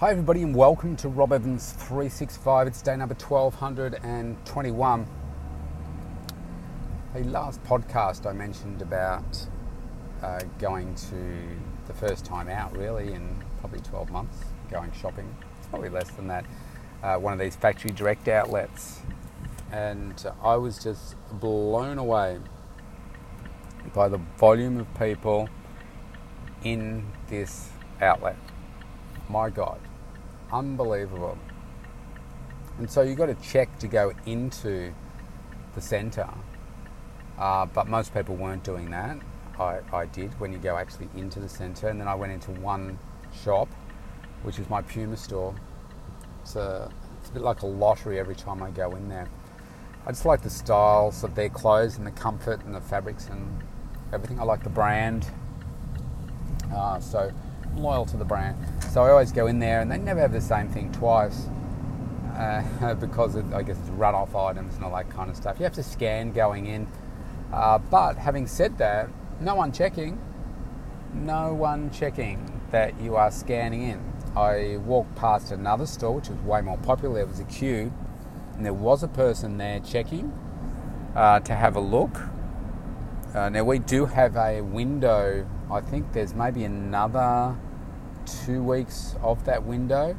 Hi, everybody, and welcome to Rob Evans 365. It's day number 1221. The last podcast I mentioned about uh, going to the first time out, really, in probably 12 months, going shopping. It's probably less than that. Uh, one of these factory direct outlets. And I was just blown away by the volume of people in this outlet. My God unbelievable. And so you've got to check to go into the centre, uh, but most people weren't doing that. I, I did when you go actually into the centre, and then I went into one shop, which is my Puma store. It's a, it's a bit like a lottery every time I go in there. I just like the styles of their clothes and the comfort and the fabrics and everything. I like the brand. Uh, so loyal to the brand. So I always go in there, and they never have the same thing twice uh, because of, I guess it's run-off items and all that kind of stuff. You have to scan going in. Uh, but having said that, no one checking, no one checking that you are scanning in. I walked past another store which was way more popular. There was a queue, and there was a person there checking uh, to have a look. Uh, now we do have a window. I think there's maybe another two weeks of that window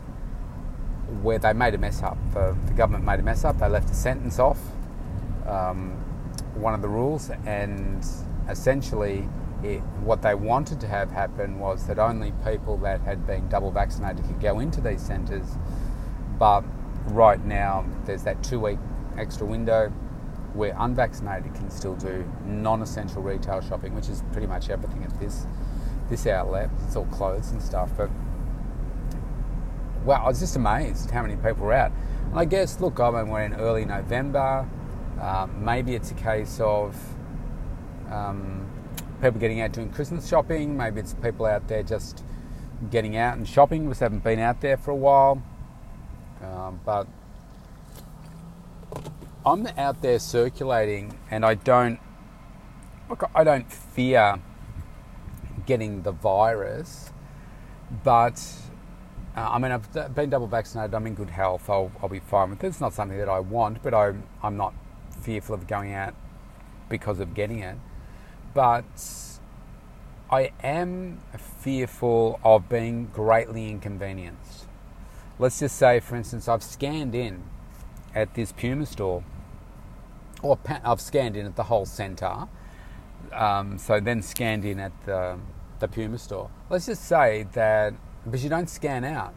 where they made a mess up. The, the government made a mess up. They left a sentence off um, one of the rules, and essentially, it, what they wanted to have happen was that only people that had been double vaccinated could go into these centres. But right now, there's that two week extra window where unvaccinated can still do non essential retail shopping, which is pretty much everything at this this outlet. It's all clothes and stuff, but wow, I was just amazed how many people were out. And I guess, look, I mean, we're in early November. Uh, maybe it's a case of um, people getting out doing Christmas shopping. Maybe it's people out there just getting out and shopping, just haven't been out there for a while. Um, but I'm out there circulating, and I don't look. I don't fear getting the virus, but uh, I mean, I've been double vaccinated. I'm in good health. I'll, I'll be fine with it. It's not something that I want, but I'm, I'm not fearful of going out because of getting it. But I am fearful of being greatly inconvenienced. Let's just say, for instance, I've scanned in at this Puma store, or I've scanned in at the whole centre. Um, so then scanned in at the the Puma store. Let's just say that, because you don't scan out.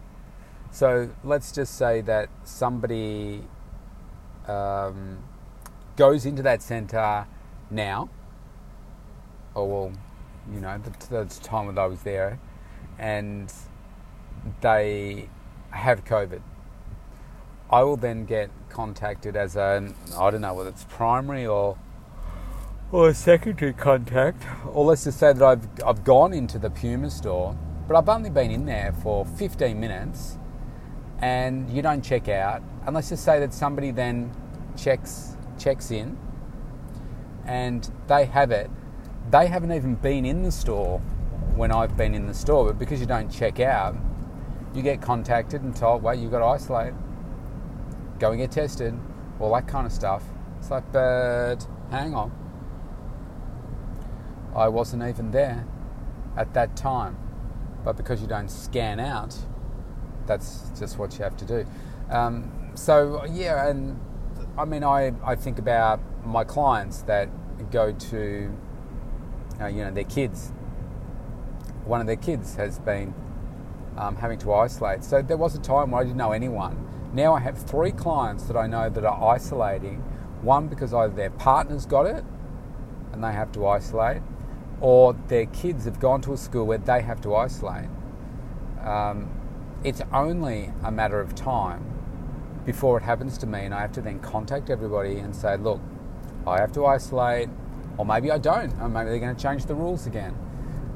So let's just say that somebody um, goes into that centre now, or well, you know, the, the time that I was there, and they have COVID. I will then get contacted as a, I don't know whether it's primary or or a secondary contact, or let's just say that I've, I've gone into the Puma store, but I've only been in there for 15 minutes and you don't check out, and let's just say that somebody then checks, checks in and they have it. They haven't even been in the store when I've been in the store, but because you don't check out, you get contacted and told, well, you've got to isolate, go and get tested, all that kind of stuff. It's like, but hang on I wasn't even there at that time. But because you don't scan out, that's just what you have to do. Um, so, yeah, and I mean, I, I think about my clients that go to, uh, you know, their kids. One of their kids has been um, having to isolate. So there was a time where I didn't know anyone. Now I have three clients that I know that are isolating. One because either their partner's got it and they have to isolate, or their kids have gone to a school where they have to isolate, um, it's only a matter of time before it happens to me, and I have to then contact everybody and say, look, I have to isolate, or maybe I don't, or maybe they're going to change the rules again.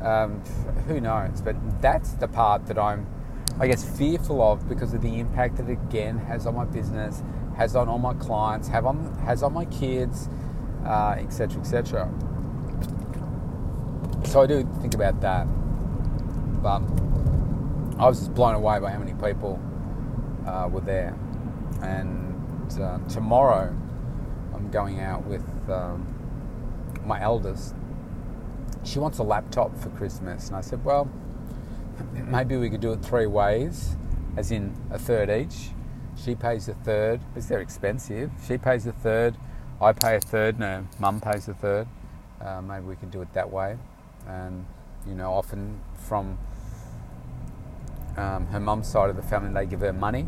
Um, who knows? But that's the part that I'm, I guess, fearful of because of the impact that it again has on my business, has on all my clients, have on has on my kids, etc., uh, etc. Et so I do think about that. But I was just blown away by how many people uh, were there. And uh, tomorrow, I'm going out with um, my eldest. She wants a laptop for Christmas, and I said, well, maybe we could do it three ways, as in a third each. She pays a third because they're expensive. She pays a third, I pay a third, no, mum pays a third. Uh, maybe we can do it that way. And you know, often from um, her mum's side of the family, they give her money.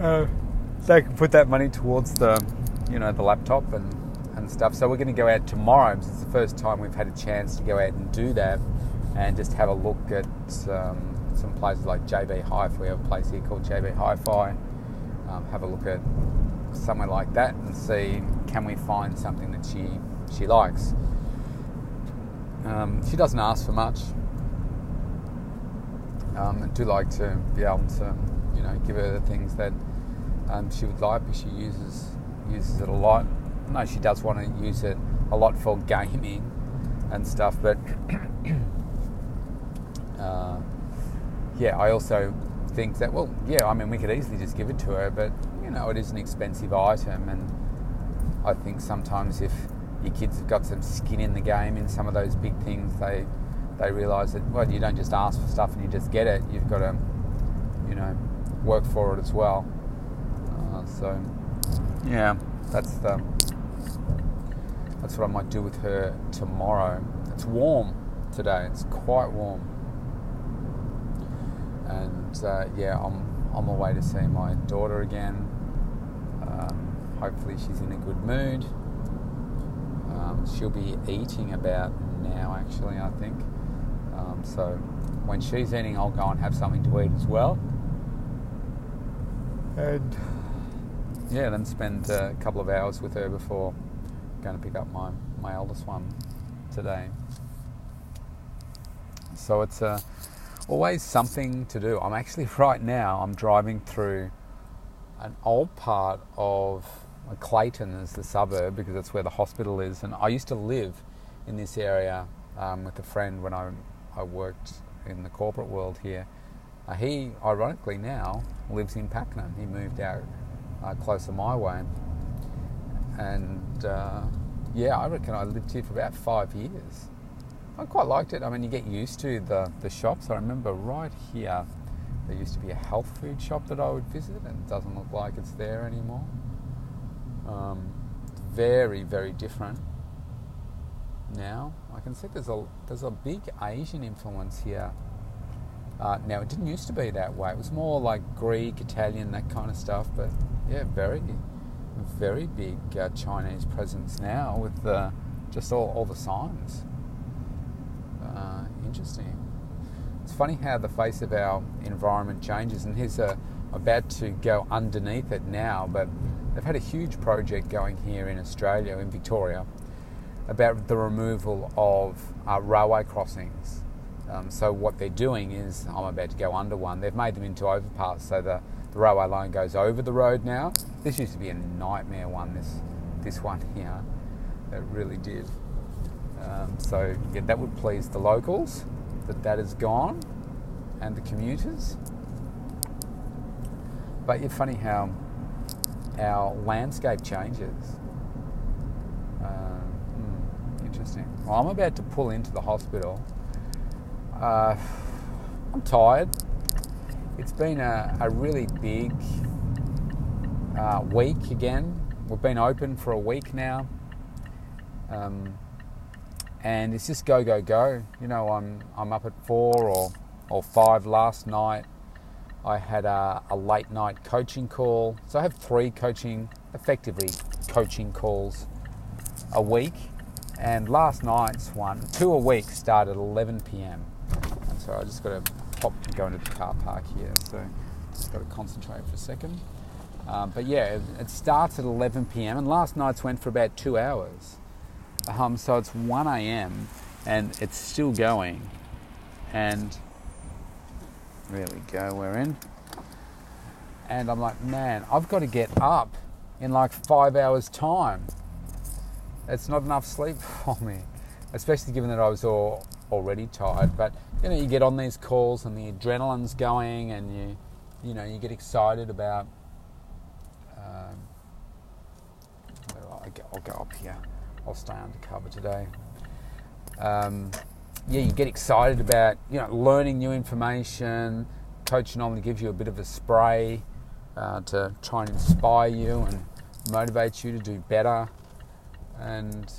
Uh, they can put that money towards the, you know, the laptop and, and stuff. So we're going to go out tomorrow. It's the first time we've had a chance to go out and do that, and just have a look at um, some places like JB Hi-Fi. We have a place here called JB Hi-Fi. Um, have a look at somewhere like that and see can we find something that she she likes. Um, she doesn't ask for much. Um, I do like to be able to, you know, give her the things that um, she would like, because she uses uses it a lot. No, she does want to use it a lot for gaming and stuff, but uh, yeah, I also think that well, yeah, I mean, we could easily just give it to her, but you know, it is an expensive item, and I think sometimes if your kids have got some skin in the game in some of those big things, they they realise that well, you don't just ask for stuff and you just get it. You've got to, you know, work for it as well. Uh, so, yeah, that's the that's what I might do with her tomorrow. It's warm today. It's quite warm, and uh, yeah, I'm on my way to see my daughter again. Um, hopefully, she's in a good mood. Um, she'll be eating about now, actually, I think. Um, so when she's eating, I'll go and have something to eat as well. And yeah, then spend a couple of hours with her before going to pick up my, my eldest one today. So it's uh, always something to do. I'm actually right now, I'm driving through an old part of Clayton is the suburb because that's where the hospital is. And I used to live in this area um, with a friend when I, I worked in the corporate world here. Uh, he, ironically, now lives in Pakenham. He moved out uh, closer my way. And uh, yeah, I reckon I lived here for about five years. I quite liked it. I mean, you get used to the, the shops. I remember right here, there used to be a health food shop that I would visit, and it doesn't look like it's there anymore. Um, very, very different now. I can see there's a there's a big Asian influence here. Uh, now it didn't used to be that way. It was more like Greek, Italian, that kind of stuff. But yeah, very, very big uh, Chinese presence now with uh, just all, all the signs. Uh, interesting. It's funny how the face of our environment changes, and here's a about to go underneath it now, but they've had a huge project going here in Australia, in Victoria, about the removal of uh, railway crossings. Um, so what they're doing is, I'm about to go under one. They've made them into overpass, so the, the railway line goes over the road now. This used to be a nightmare one. This this one here, it really did. Um, so yeah, that would please the locals that that is gone, and the commuters. But it's funny how our landscape changes. Uh, hmm, interesting. Well, I'm about to pull into the hospital. Uh, I'm tired. It's been a, a really big uh, week again. We've been open for a week now. Um, and it's just go, go, go. You know, I'm, I'm up at four or, or five last night I had a, a, late night coaching call. So I have three coaching, effectively coaching calls a week. And last night's one, two a week, started at 11 p.m. And so I just got to pop and go into the car park here. So just got to concentrate for a second. Um, but yeah, it, it, starts at 11 p.m. and last night's went for about two hours. Um, so it's 1 a.m. and it's still going. And there we go, we're in. And I'm like, man, I've got to get up in like five hours' time. It's not enough sleep for me, especially given that I was all, already tired. But you know, you get on these calls and the adrenaline's going, and you, you know, you get excited about. Um, I'll, go, up here. I'll stay undercover today. Um, yeah, you get excited about you know learning new information. Coach normally gives you a bit of a spray uh, to try and inspire you and motivate you to do better. And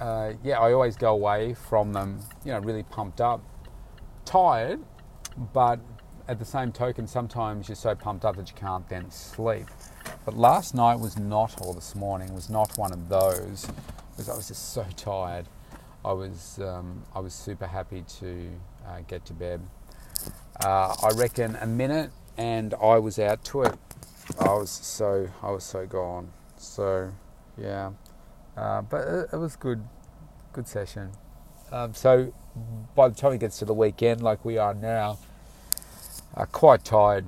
uh, yeah, I always go away from them, you know, really pumped up, tired, but at the same token, sometimes you're so pumped up that you can't then sleep. But last night was not, or this morning was not one of those, because I was just so tired. I was um, I was super happy to uh, get to bed. Uh, I reckon a minute, and I was out to it. I was so I was so gone. So yeah, uh, but it, it, was good, good session. Um, so by the time it gets to the weekend, like we are now, uh, quite tired.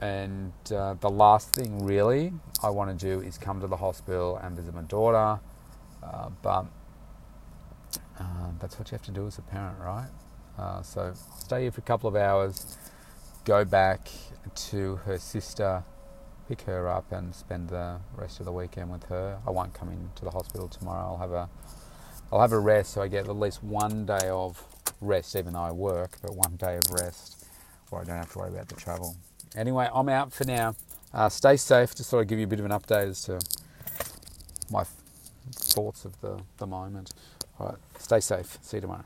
And uh, the last thing really I want to do is come to the hospital and visit my daughter. Uh, but uh, that's what you have to do as a parent, right? Uh, so stay here for a couple of hours, go back to her sister, pick her up, and spend the rest of the weekend with her. I won't come into the hospital tomorrow. I'll have a I'll have a rest, so I get at least one day of rest, even though I work, but one day of rest where I don't have to worry about the travel. Anyway, I'm out for now. Uh, stay safe. Just thought I'd give you a bit of an update as to my thoughts of the, the moment. All right, stay safe. See you tomorrow.